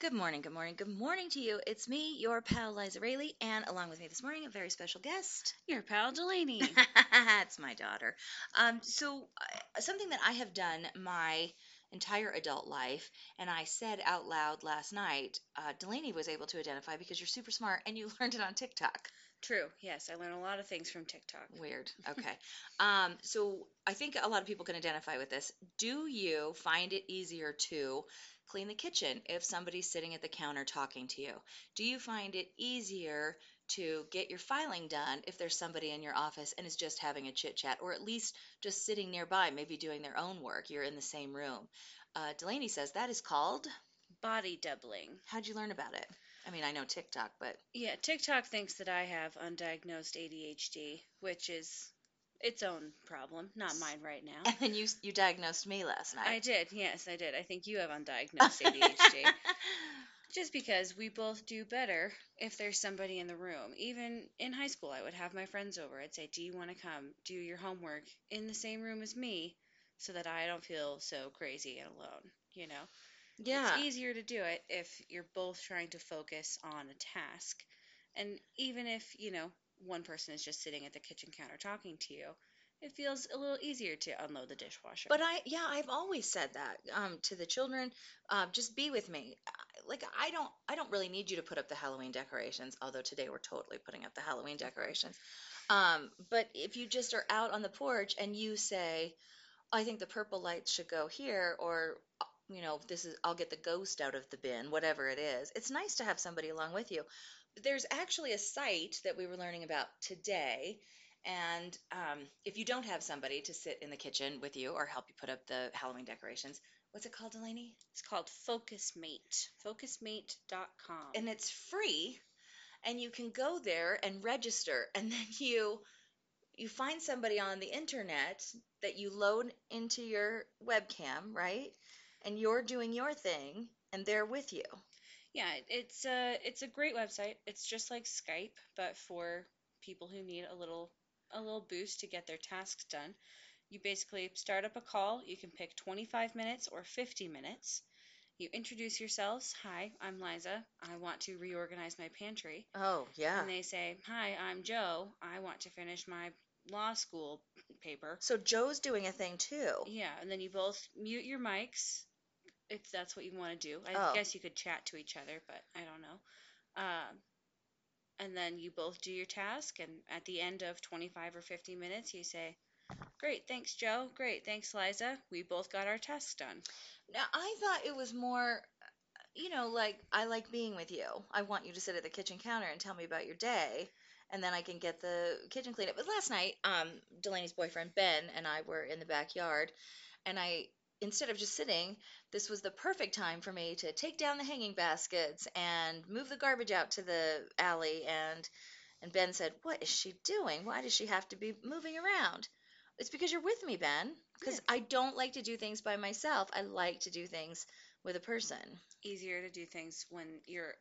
Good morning, good morning, good morning to you. It's me, your pal Liza Rayleigh, and along with me this morning, a very special guest. Your pal Delaney. it's my daughter. Um, so, uh, something that I have done my entire adult life, and I said out loud last night, uh, Delaney was able to identify because you're super smart and you learned it on TikTok. True. Yes, I learn a lot of things from TikTok. Weird. Okay. um, so I think a lot of people can identify with this. Do you find it easier to clean the kitchen if somebody's sitting at the counter talking to you? Do you find it easier to get your filing done if there's somebody in your office and is just having a chit chat or at least just sitting nearby, maybe doing their own work? You're in the same room. Uh, Delaney says that is called body doubling. How'd you learn about it? I mean, I know TikTok, but yeah, TikTok thinks that I have undiagnosed ADHD, which is its own problem, not mine right now. And then you you diagnosed me last night. I did. Yes, I did. I think you have undiagnosed ADHD. Just because we both do better if there's somebody in the room. Even in high school, I would have my friends over. I'd say, "Do you want to come do your homework in the same room as me so that I don't feel so crazy and alone?" You know? Yeah. It's easier to do it if you're both trying to focus on a task. And even if, you know, one person is just sitting at the kitchen counter talking to you, it feels a little easier to unload the dishwasher. But I, yeah, I've always said that um, to the children. Uh, just be with me. Like I don't, I don't really need you to put up the Halloween decorations. Although today we're totally putting up the Halloween decorations. Um, but if you just are out on the porch and you say, I think the purple lights should go here, or you know, this is I'll get the ghost out of the bin, whatever it is. It's nice to have somebody along with you. There's actually a site that we were learning about today. And um, if you don't have somebody to sit in the kitchen with you or help you put up the Halloween decorations, what's it called, Delaney? It's called FocusMate. FocusMate.com. And it's free. And you can go there and register. And then you you find somebody on the internet that you load into your webcam, right? And you're doing your thing and they're with you. Yeah, it's a it's a great website. It's just like Skype, but for people who need a little a little boost to get their tasks done. You basically start up a call. You can pick 25 minutes or 50 minutes. You introduce yourselves. Hi, I'm Liza. I want to reorganize my pantry. Oh, yeah. And they say, Hi, I'm Joe. I want to finish my law school paper. So Joe's doing a thing too. Yeah, and then you both mute your mics if that's what you want to do. I Oh. guess you could chat to each other, but I don't know. Um, and then you both do your task, and at the end of 25 or 50 minutes, you say, Great, thanks, Joe. Great, thanks, Liza. We both got our tasks done. Now, I thought it was more, you know, like I like being with you. I want you to sit at the kitchen counter and tell me about your day, and then I can get the kitchen cleaned up. But last night, um, Delaney's boyfriend Ben and I were in the backyard, and I instead of just sitting, this was the perfect time for me to take down the hanging baskets and move the garbage out to the alley and and Ben said, "What is she doing? Why does she have to be moving around?" It's because you're with me, Ben. Because Yeah. I don't like to do things by myself. I like to do things with a person. Easier to do things when you're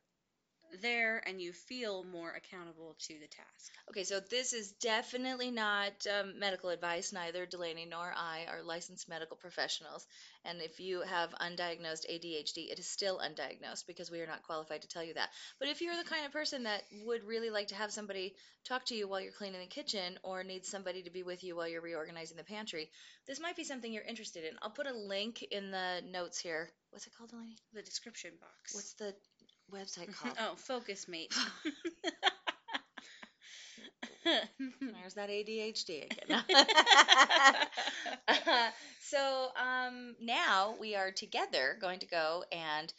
there and you feel more accountable to the task. Okay, so this is definitely not um, medical advice. Neither Delaney nor I are licensed medical professionals. And if you have undiagnosed ADHD, it is still undiagnosed because we are not qualified to tell you that. But if you're the kind of person that would really like to have somebody talk to you while you're cleaning the kitchen or needs somebody to be with you while you're reorganizing the pantry, this might be something you're interested in. I'll put a link in the notes here. What's it called, Delaney? The description box. What's the website called? oh, Focus Mate. There's that ADHD again. so um, now we are together going to go and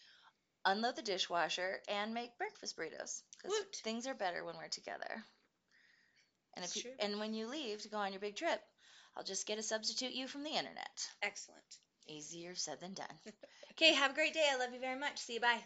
unload the dishwasher and make breakfast burritos because things are better when we're together. And if you, and when you leave to go on your big trip, I'll just get a substitute you from the internet. Excellent. Easier said than done. okay, have a great day. I love you very much. See you. Bye.